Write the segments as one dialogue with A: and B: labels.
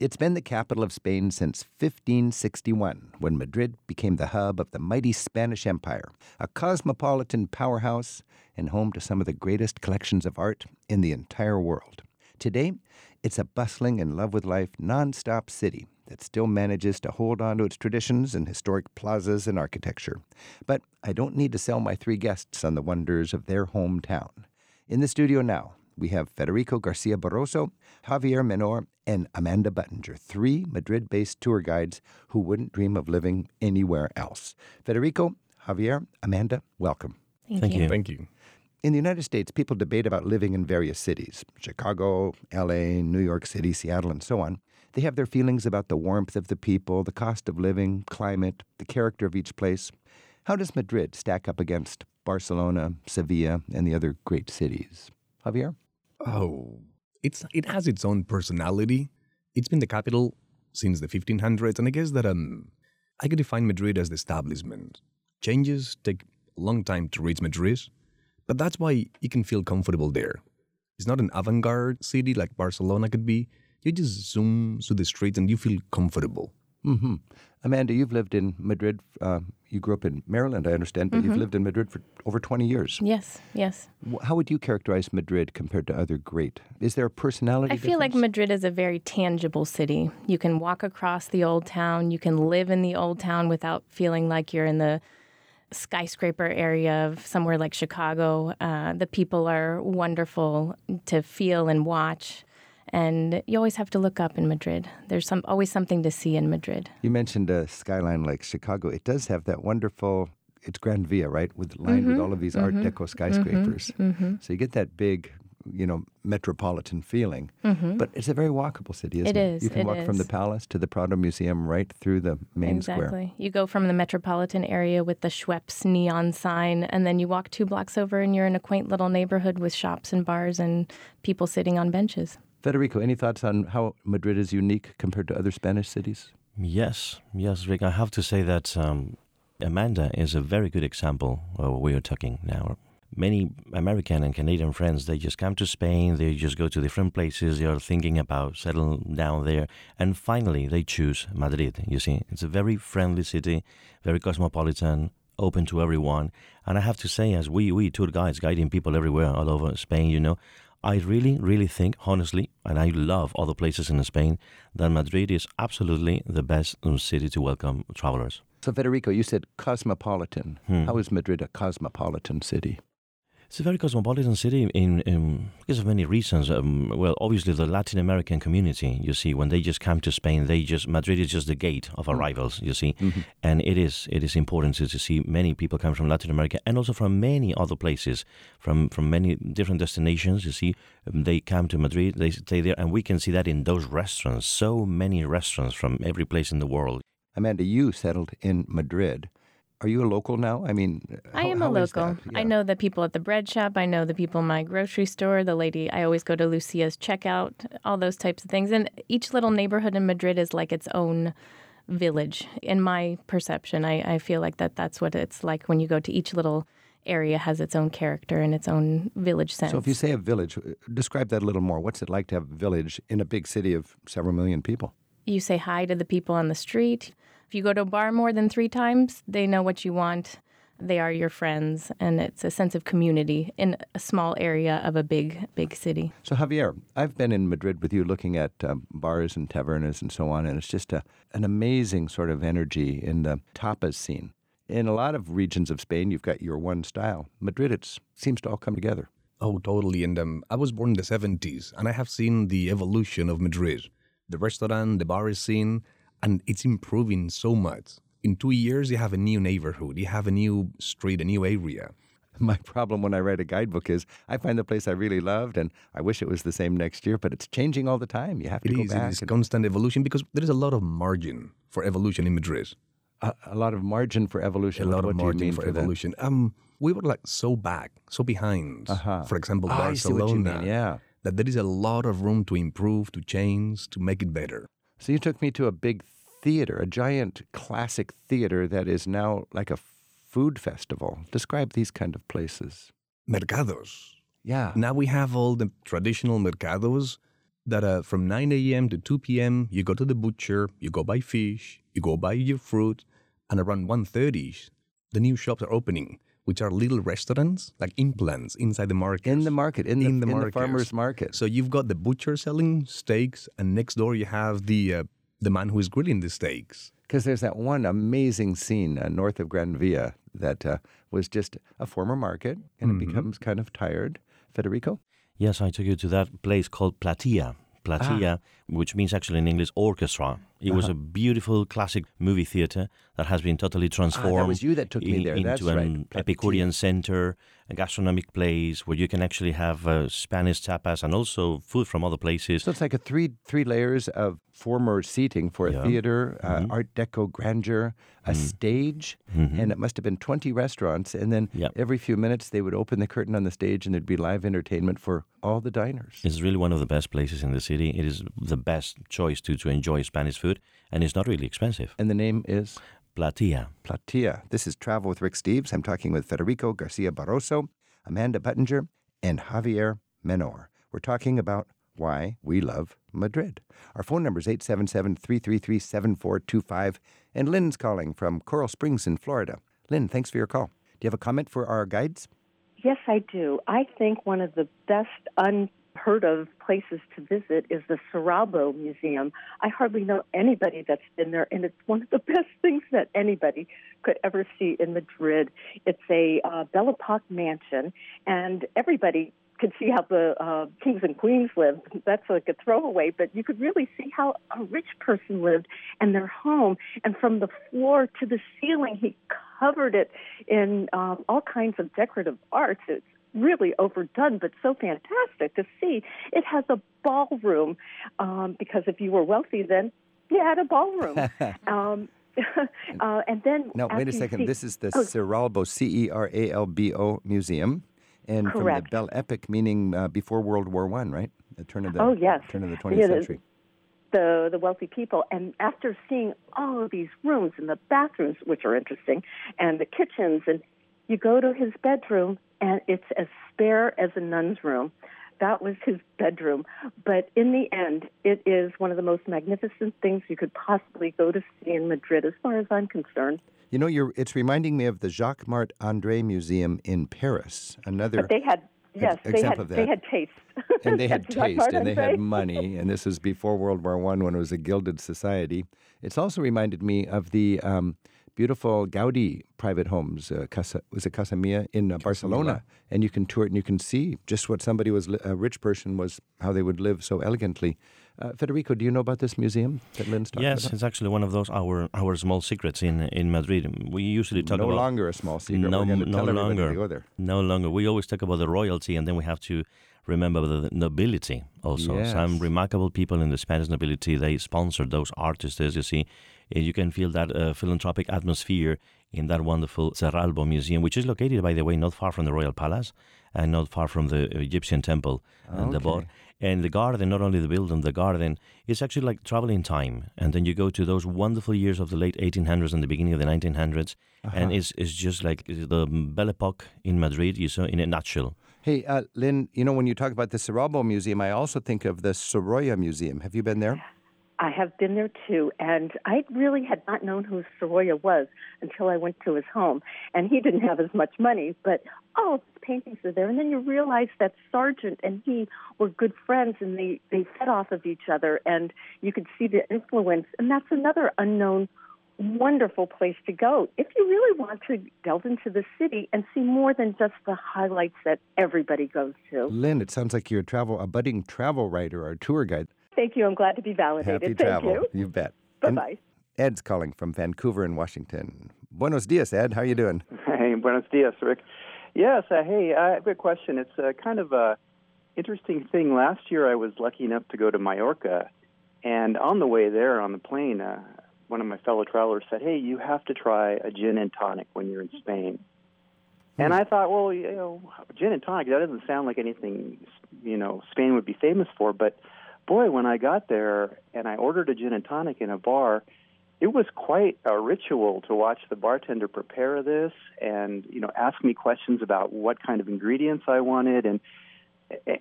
A: It's been the capital of Spain since 1561, when Madrid became the hub of the mighty Spanish Empire, a cosmopolitan powerhouse and home to some of the greatest collections of art in the entire world. Today, it's a bustling and love with life non-stop city that still manages to hold on to its traditions and historic plazas and architecture. But I don't need to sell my three guests on the wonders of their hometown. In the studio now, we have Federico Garcia Barroso, Javier Menor, and Amanda Buttinger, three Madrid based tour guides who wouldn't dream of living anywhere else. Federico, Javier, Amanda, welcome.
B: Thank,
C: Thank
B: you.
C: you.
D: Thank you.
A: In the United States, people debate about living in various cities Chicago, LA, New York City, Seattle, and so on. They have their feelings about the warmth of the people, the cost of living, climate, the character of each place. How does Madrid stack up against Barcelona, Sevilla, and the other great cities? Javier?
D: Oh, it's it has its own personality. It's been the capital since the 1500s, and I guess that um, I could define Madrid as the establishment. Changes take a long time to reach Madrid, but that's why you can feel comfortable there. It's not an avant-garde city like Barcelona could be. You just zoom through the streets and you feel comfortable.
A: Mm-hmm. Amanda, you've lived in Madrid. Uh, you grew up in Maryland, I understand, but you've lived in Madrid for over 20 years.
B: Yes, yes.
A: How would you characterize Madrid compared to other great? Is there a personality
B: I feel like? Madrid is a very tangible city. You can walk across the old town, you can live in the old town without feeling like you're in the skyscraper area of somewhere like Chicago. Uh, the people are wonderful to feel and watch. And you always have to look up in Madrid. There's some always something to see in Madrid.
A: You mentioned a skyline like Chicago. It does have that wonderful, it's Gran Via, right? With lined with mm-hmm. all of these Art mm-hmm. Deco skyscrapers. Mm-hmm. So you get that big, you know, metropolitan feeling. But it's a very walkable city, isn't
B: It
A: it?
B: is,
A: You can walk from the palace to the Prado Museum right through the main
B: exactly.
A: square. Exactly.
B: You go from the metropolitan area with the Schweppes neon sign, and then you walk two blocks over, and you're in a quaint little neighborhood with shops and bars and people sitting on benches.
A: Federico, any thoughts on how Madrid is unique compared to other Spanish cities?
C: Yes, yes, Rick. I have to say that um, Amanda is a very good example of what we are talking now. Many American and Canadian friends, they just come to Spain, they just go to different places, they are thinking about settling down there, and finally they choose Madrid. You see, it's a very friendly city, very cosmopolitan, open to everyone. And I have to say, as we, we tour guides guiding people everywhere all over Spain, you know, I really, really think, honestly, and I love other places in Spain, that Madrid is absolutely the best um, city to welcome travelers.
A: So, Federico, you said cosmopolitan.
C: Hmm.
A: How is Madrid a cosmopolitan city?
C: It's a very cosmopolitan city in, in because of many reasons. Um, well, obviously the Latin American community. You see, when they just come to Spain, they just Madrid is just the gate of arrivals. You see, and it is it is important to, to see many people come from Latin America and also from many other places, from from many different destinations. You see, um, they come to Madrid, they stay there, and we can see that in those restaurants. So many restaurants from every place in the world.
A: Amanda, you settled in Madrid. Are you a local now? I mean,
B: I am a
A: how
B: local.
A: that?
B: I know the people at the bread shop. I know the people in my grocery store. The lady, I always go to Lucia's checkout, all those types of things. And each little neighborhood in Madrid is like its own village. In my perception, I, I feel like that that's what it's like when you go to each little area has its own character and its own village sense.
A: So, if you say a village, uh, describe that a little more. What's it like to have a village in a big city of several million people?
B: you say hi to the people on the street. If you go to a bar more than three times, they know what you want. They are your friends, and it's a sense of community in a small area of a big, big city.
A: So, Javier, I've been in Madrid with you looking at um, bars and tavernas and so on, and it's just a, an amazing sort of energy in the tapas scene. In a lot of regions of Spain, you've got your one style. Madrid, it seems to all come together.
D: Oh, totally. And um, I was born in the 70s, and I have seen the evolution of Madrid. The restaurant, the bar scene, and it's improving so much. In two years, you have a new neighborhood, you have a new street, a new area.
A: My problem when I write a guidebook is I find the place I really loved, and I wish it was the same next year, but it's changing all the time. You have to
D: It
A: go
D: is,
A: back.
D: It is
A: and-
D: constant evolution because there is a lot of margin for evolution in Madrid.
A: a, a lot of margin for evolution.
D: A lot
A: what
D: of margin for,
A: for
D: evolution. Um, we were like so back, so behind.
A: Uh-huh.
D: For example,
A: I see what you
D: Barcelona.
A: yeah.
D: That there is a lot of room to improve, to change, to make it better.
A: So you took me to a big theater, a giant classic theater that is now like a food festival. Describe these kind of places.
D: Mercados.
A: Yeah.
D: Now we have all the traditional mercados, that are from 9 a.m. to 2 p.m. you go to the butcher, you go buy fish, you go buy your fruit, and around 1.30 the new shops are opening, which are little restaurants, like implants inside the market.
A: In the market, in the,
D: In the
A: in the farmer's market.
D: So you've got the butcher selling steaks, and next door you have the uh, the man who is grilling the steaks.
A: Because there's that one amazing scene uh, north of Gran Via that uh, was just a former market and
D: Mm-hmm.
A: it becomes kind of tired. Federico?
C: Yes, I took you to that place called Platea. Platea, which means actually in English orchestra. It was a uh-huh. beautiful classic movie theater that has been totally ah, transformed.
A: was you that took me there.
C: Into
A: That's
C: an
A: right.
C: Epicurean center, a gastronomic place where you can actually have uh, Spanish tapas and also food from other places.
A: So it's like a three three layers of former seating for a
C: Yeah.
A: theater, uh, mm-hmm. Art Deco grandeur, a mm. stage, mm-hmm. and it must have been 20 restaurants. And then
C: Yep.
A: every few minutes they would open the curtain on the stage and there'd be live entertainment for all the diners.
C: It's really one of the best places in the city. It is the best choice to, to enjoy Spanish food, and it's not really expensive.
A: And the name is
C: Platea.
A: Platea. This is Travel with Rick Steves. I'm talking with Federico Garcia Barroso, Amanda Buttinger, and Javier Menor. We're talking about why we love Madrid. Our phone number is 877 333 7425. And Lynn's calling from Coral Springs in Florida. Lynn, thanks for your call. Do you have a comment for our guides?
E: Yes, I do. I think one of the best unheard of places to visit is the Cerralbo Museum. I hardly know anybody that's been there, and it's one of the best things that anybody could ever see in Madrid. It's a uh, Belle Epoque mansion, and everybody could see how the uh, kings and queens lived. That's like a throwaway, but you could really see how a rich person lived and their home. And from the floor to the ceiling, he covered it in um, all kinds of decorative arts. It's really overdone, but so fantastic to see. It has a ballroom um, because if you were wealthy then, you had a ballroom. um, uh, and then
A: No, wait a second.
E: see-
A: This is the
E: Oh.
A: Cerralbo, C E R A L B O Museum. And from the Belle Epoque, meaning uh, before World War One, right? The turn of the
E: Oh, yes.
A: turn of the 20th
E: Yeah,
A: century.
E: the the wealthy people and after seeing all of these rooms and the bathrooms which are interesting and the kitchens and you go to his bedroom and it's as spare as a nun's room. That was his bedroom. But in the end it is one of the most magnificent things you could possibly go to see in Madrid as far as I'm concerned.
A: You know, you're, it's reminding me of the Jacquemart-André Museum in Paris. Another,
E: but they had yes they
A: example
E: had they had taste.
A: And they had taste, and they had money, and this was before World War One, when it was a gilded society. It's also reminded me of the um, beautiful Gaudi private homes. Uh, Casa, was it Casa Milà in uh, Barcelona? And you can tour it, and you can see just what somebody was, a rich person was, how they would live so elegantly. Uh, Federico, do you know about this museum that Lynn's talking
C: Yes,
A: about?
C: it's actually one of those our our small secrets in in Madrid. We usually talk
A: no
C: about
A: longer a small secret.
C: No, no longer.
A: to go there.
C: No longer. We always talk about the royalty, and then we have to remember the nobility also. Some remarkable people in the Spanish nobility they sponsored those artists. As you see, you can feel that uh, philanthropic atmosphere in that wonderful Cerralbo Museum, which is located, by the way, not far from the Royal Palace and not far from the Egyptian temple and the Bor.
A: Okay.
C: And the garden, not only the building, the garden, it's actually like traveling time. And then you go to those wonderful years of the late 1800s and the beginning of the 1900s. And it's, it's just like the Belle Epoque in Madrid, you saw in a nutshell.
A: Hey, uh, Lynn, you know, when you talk about the Cerralbo Museum, I also think of the Sorolla Museum. Have you been there?
E: I have been there too, and I really had not known who Sorolla was until I went to his home. And he didn't have as much money, but all of his paintings are there. And then you realize that Sargent and he were good friends, and they they fed off of each other, and you could see the influence. And that's another unknown, wonderful place to go if you really want to delve into the city and see more than just the highlights that everybody goes to.
A: Lynn, it sounds like you're a travel, a budding travel writer or a tour guide.
E: Thank you. I'm glad to be validated.
A: Happy
E: Thank
A: travel.
E: you.
A: bet.
E: Bye bye.
A: Ed's calling from Vancouver in Washington. Buenos dias, Ed. How are you doing?
F: Hey, buenos dias, Rick. Yes, uh, hey, I have a question. It's a kind of a interesting thing. Last year, I was lucky enough to go to Mallorca, and on the way there on the plane, uh, one of my fellow travelers said, "Hey, you have to try a gin and tonic when you're in Spain." And I thought, well, you know, gin and tonic that doesn't sound like anything, you know, Spain would be famous for. But boy, when I got there and I ordered a gin and tonic in a bar, it was quite a ritual to watch the bartender prepare this and you know ask me questions about what kind of ingredients I wanted. And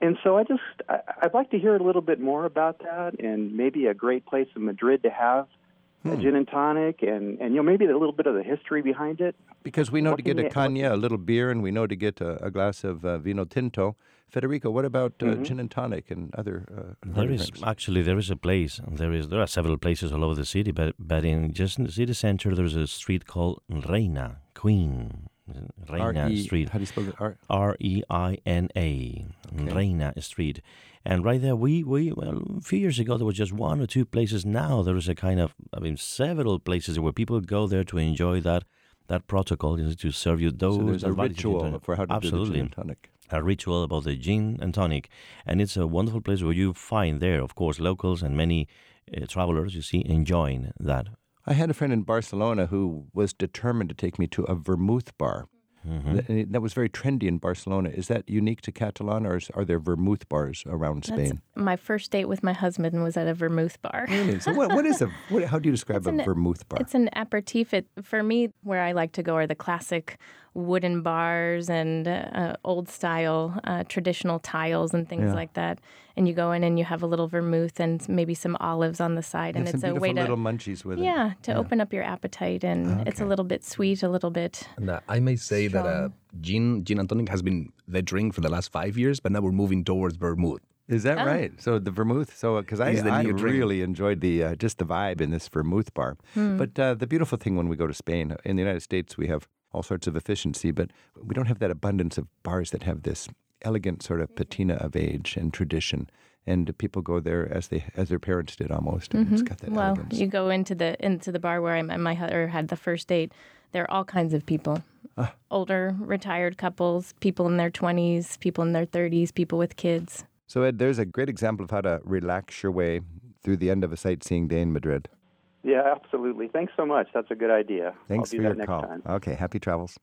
F: and so I just I'd like to hear a little bit more about that, and maybe a great place in Madrid to have hmm. a gin and tonic, and and you know maybe a little bit of the history behind it.
A: Because we know what to get a caña, a little beer, and we know to get a, a glass of uh, vino tinto. Federico, what about uh, mm-hmm. gin and tonic and other? Uh,
C: there is
A: drinks?
C: actually there is a place. There is there are several places all over the city, but but in just in the city center, there's a street called Reina Queen. Reina R-E, Street.
A: How do you spell it?
C: R E I N A. Reina Street. And right there, we, we well, a few years ago, there was just one or two places. Now there is a kind of, I mean, several places where people go there to enjoy that that protocol is to serve you those.
A: So there's a ritual for how to
C: Absolutely.
A: do the gin and tonic.
C: A ritual about the gin and tonic, and it's a wonderful place where you find there, of course, locals and many uh, travelers. You see, enjoying that
A: I had a friend in Barcelona who was determined to take me to a vermouth bar. Mm-hmm. That was very trendy in Barcelona. Is that unique to Catalan, or is, are there vermouth bars around Spain?
B: That's my first date with my husband was at a vermouth bar.
A: Really? So, what, what is a? What, how do you describe it's a an, vermouth bar?
B: It's an aperitif. It, for me, where I like to go are the classic wooden bars and uh, old style uh, traditional tiles and things yeah. like that. And you go in and you have a little vermouth and maybe some olives on the side,
A: and,
B: and
A: it's
B: a
A: way
B: to
A: little munchies with
B: yeah,
A: it.
B: to yeah. open up your appetite, and okay. it's a little bit sweet, a little bit.
D: And uh, I may say strong. that uh, gin gin and tonic has been the drink for the last five years, but now we're moving towards vermouth.
A: Is that oh. right? So the vermouth. So because I, I really enjoyed the uh, just the vibe in this vermouth bar. Hmm. But uh, the beautiful thing when we go to Spain in the United States, we have all sorts of efficiency, but we don't have that abundance of bars that have this elegant sort of patina of age and tradition. And people go there as they as their parents did almost. And mm-hmm. it's got that
B: well,
A: elegance.
B: you go into the into the bar where I met my or had the first date. There are all kinds of people. Uh, Older, retired couples, people in their 20s, people in their 30s, people with kids.
A: So, Ed, there's a great example of how to relax your way through the end of a sightseeing day in Madrid.
F: Yeah, absolutely. Thanks so much. That's a good idea.
A: Thanks
F: for
A: your call.
F: Time.
A: Okay, happy travels.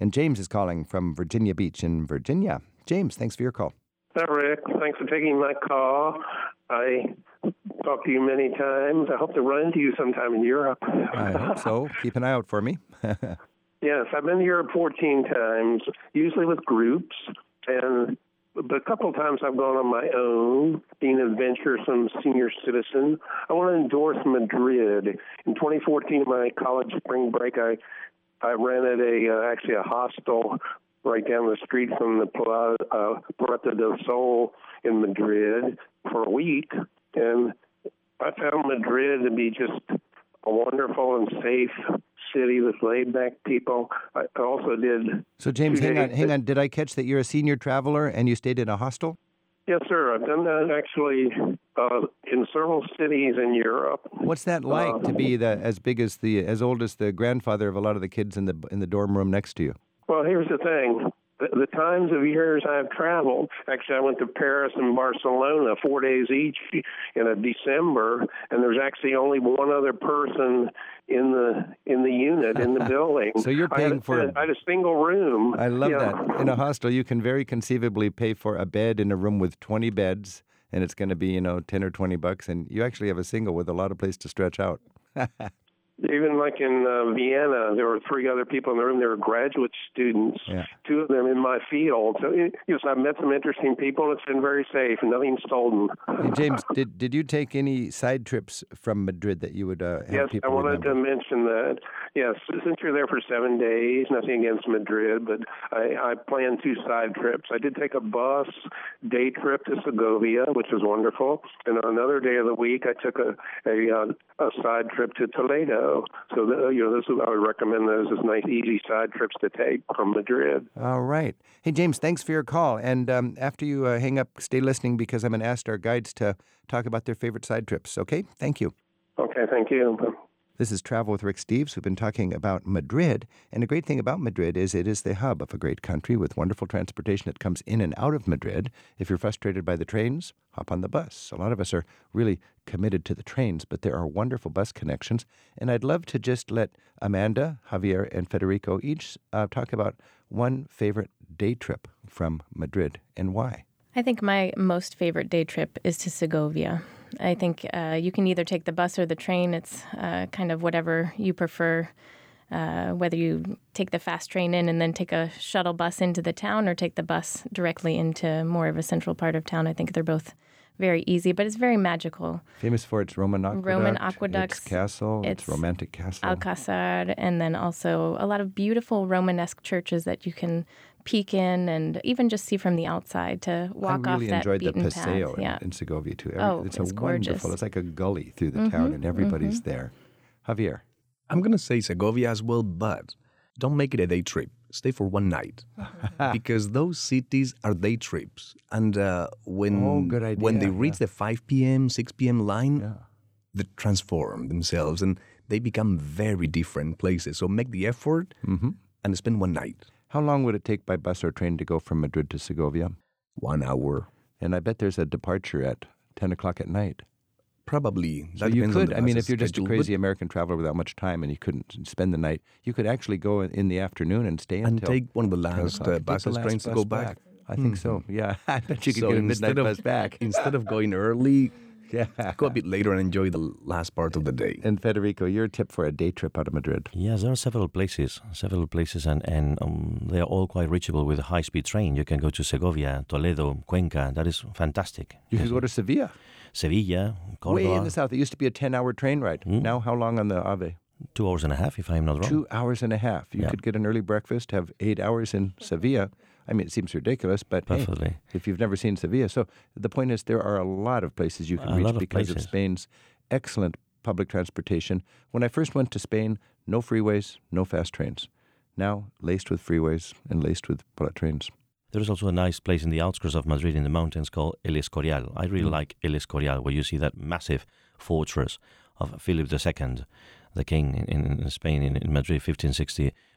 A: And James is calling from Virginia Beach in Virginia. James, thanks for your call.
G: Hi, Rick. Thanks for taking my call. I talked to you many times. I hope to run into you sometime in Europe.
A: I hope so. Keep an eye out for me.
G: yes, I've been to Europe 14 times, usually with groups. And but a couple of times I've gone on my own, being an adventuresome senior citizen. I want to endorse Madrid. In 2014, my college spring break, I I rented a uh, actually a hostel right down the street from the Plaza, uh, Puerta del Sol in Madrid for a week, and I found Madrid to be just a wonderful and safe city with laid back people. I also did.
A: So, James, hang on, hang on. Did I catch that you're a senior traveler and you stayed in a hostel?
G: Yes, sir. I've done that actually uh, in several cities in Europe.
A: What's that like uh, to be the, as big as the as old as the grandfather of a lot of the kids in the in the dorm room next to you?
G: Well, here's the thing the, times of years I've traveled. Actually, I went to Paris and Barcelona four days each in a December, and there's actually only one other person in the in the unit in the building.
A: so you're paying
G: I
A: for
G: a, I had a single room.
A: I love that. In a hostel, you can very conceivably pay for a bed in a room with 20 beds, and it's going to be you know 10 or 20 bucks, and you actually have a single with a lot of place to stretch out.
G: Even like in uh, Vienna, there were three other people in the room. They were graduate students,
A: yeah.
G: two of them in my field. So yes, I've met some interesting people, it's been very safe. Nothing stolen.
A: Hey, James, did did you take any side trips from Madrid that you would uh, have
G: yes,
A: people
G: I wanted
A: remember?
G: to mention that. Yes, since you're there for seven days, nothing against Madrid, but I, I planned two side trips. I did take a bus day trip to Segovia, which was wonderful, and on another day of the week, I took a a, uh, a side trip to Toledo. So, the, you know, this is I would recommend those as nice, easy side trips to take from Madrid.
A: All right. Hey, James, thanks for your call. And um, after you uh, hang up, stay listening because I'm going to ask our guides to talk about their favorite side trips. Okay? Thank you.
G: Okay, thank you.
A: This is Travel with Rick Steves. We've been talking about Madrid. And a great thing about Madrid is it is the hub of a great country with wonderful transportation that comes in and out of Madrid. If you're frustrated by the trains, hop on the bus. A lot of us are really committed to the trains, but there are wonderful bus connections. And I'd love to just let Amanda, Javier, and Federico each uh, talk about one favorite day trip from Madrid and why.
B: I think my most favorite day trip is to Segovia. I think uh, you can either take the bus or the train. It's uh, kind of whatever you prefer. uh, whether you take the fast train in and then take a shuttle bus into the town or take the bus directly into more of a central part of town. I think they're both very easy, but it's very magical.
A: Famous for its Roman aqueduct,
B: Roman aqueducts,
A: its castle, its,
B: its
A: romantic castle.
B: Alcazar, and then also a lot of beautiful Romanesque churches that you can peek in and even just see from the outside to walk
A: I really
B: off that
A: enjoyed the
B: beaten
A: Paseo
B: path.
A: in,
B: Yeah.
A: in Segovia too. Every-
B: Oh,
A: it's,
B: it's
A: a
B: gorgeous.
A: wonderful. It's like a gully through the town, and everybody's there. Javier,
D: I'm going to say Segovia as well, but don't make it a day trip. Stay for one night. because those cities are day trips. And uh, when,
A: Oh, good
D: when they reach
A: yeah.
D: the 5 p.m., 6 p.m. line,
A: Yeah.
D: they transform themselves and they become very different places. So make the effort
A: Mm-hmm.
D: and spend one night,
A: how long would it take by bus or train to go from Madrid to Segovia?
D: one hour.
A: And I bet there's a departure at ten o'clock at night.
D: Probably.
A: So
D: That
A: you could, I mean, if you're just a
D: schedule,
A: crazy American traveler without much time and you couldn't spend the night, you could actually go in- the afternoon and stay
D: and
A: until
D: take one of the last uh, buses, trains to go back.
A: I think so. Yeah, I bet you could
D: So
A: get a midnight
D: of-
A: bus back.
D: Instead of going early,
A: Yeah.
D: go a bit later and enjoy the last part of the day.
A: And Federico, your tip for a day trip out of Madrid?
C: Yes, there are several places, several places, and, and um, they are all quite reachable with a high speed train. You can go to Segovia, Toledo, Cuenca. That is fantastic.
A: You could go to Sevilla,
C: Sevilla, Cordoba.
A: way in the south. It used to be a ten-hour train ride.
C: Mm.
A: Now, how long on the Ave?
C: Two hours and a half, if I'm not wrong.
A: Two hours and a half. You
C: Yeah.
A: could get an early breakfast, have eight hours in Sevilla. I mean, it seems ridiculous, but hey, if you've never seen Sevilla. So the point is, there are a lot of places you can
C: A
A: reach
C: lot of
A: because of. Spain's excellent public transportation. When I first went to Spain, no freeways, no fast trains. Now, laced with freeways and laced with bullet trains.
C: There is also a nice place in the outskirts of Madrid in the mountains called El Escorial. I really
A: Mm.
C: like El Escorial, where you see that massive fortress of Philip II, the king in, in Spain in, in Madrid,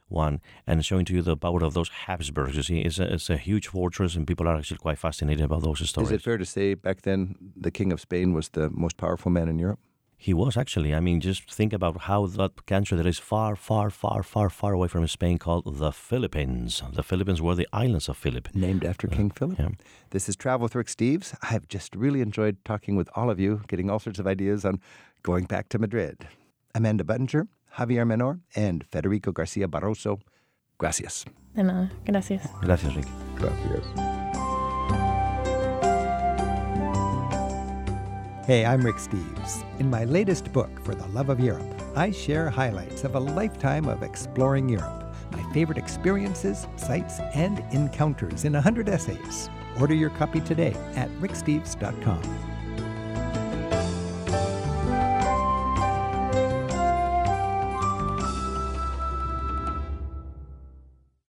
C: 1561, and showing to you the power of those Habsburgs. You see, it's a, it's a huge fortress, and people are actually quite fascinated about those stories.
A: Is it fair to say back then the King of Spain was the most powerful man in Europe?
C: He was actually. I mean, just think about how that country that is far, far, far, far, far away from Spain called the Philippines. The Philippines were the islands of Philip.
A: Named after uh, King Philip.
C: yeah.
A: This is Travel with Rick Steves. I've just really enjoyed talking with all of you, getting all sorts of ideas on going back to Madrid. Amanda Buttinger, Javier Menor, and Federico Garcia Barroso. Gracias.
B: De nada. Gracias.
C: Gracias, Rick.
A: Gracias.
H: Hey, I'm Rick Steves. In my latest book, For the Love of Europe, I share highlights of a lifetime of exploring Europe, my favorite experiences, sights, and encounters in 100 essays. Order your copy today at ricksteves.com.